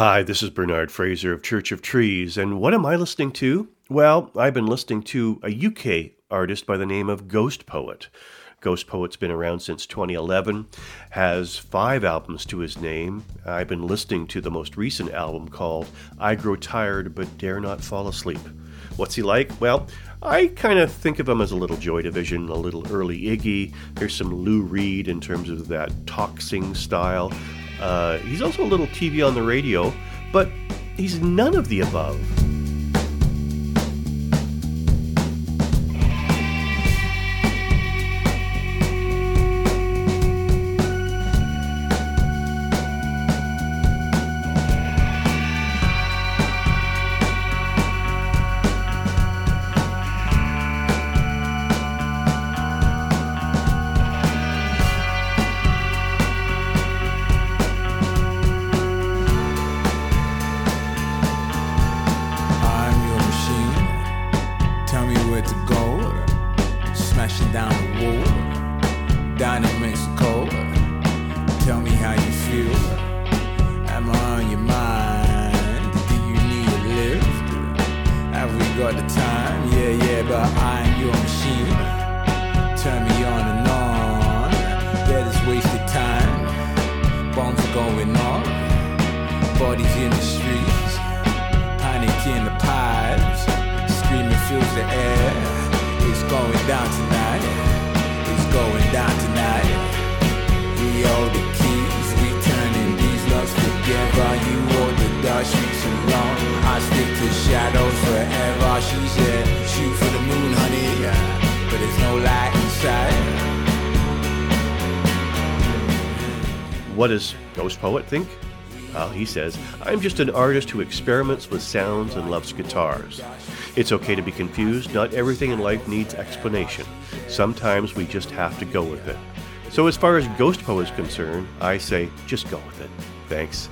Hi, this is Bernard Fraser of Church of Trees, and what am I listening to? Well, I've been listening to a UK artist by the name of Ghostpoet. Ghostpoet's been around since 2011, has five albums to his name. I've been listening to the most recent album called I Grow Tired But Dare Not Fall Asleep. What's he like? Well, I kind of think of him as a little Joy Division, a little early Iggy. There's some Lou Reed in terms of that talk sing style. Uh, he's also a little TV on the radio, but he's none of the above. To go. Smashing down the wall. Down in Mexico. Tell me how you feel. Am I on your mind? Do you need a lift? Have we got the time? Yeah, yeah, but I'm your machine. Turn me on and on. That is wasted time. Bombs are going off. Bodies in the streets. Panic in the screaming fills the air. It's going down tonight. It's going down tonight. We hold the keys, we turning these loves together. You hold the dark streets alone. I stick to shadows forever. She said, shoot for the moon, honey. But there's no light inside. What does Ghostpoet think? He says, I'm just an artist who experiments with sounds and loves guitars. It's okay to be confused. Not everything in life needs explanation. Sometimes we just have to go with it. So, as far as Ghostpoet is concerned, I say just go with it. Thanks.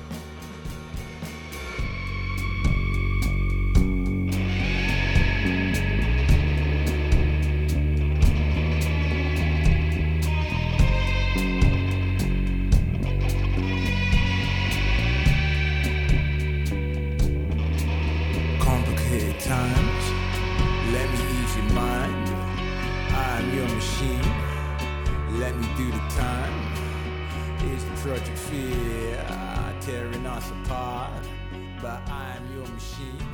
Times. Let me ease your mind. I'm your machine. Let me do the time. It's the of fear tearing us apart. But I'm your machine.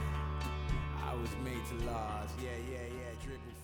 I was made to last. Yeah, yeah, yeah. From.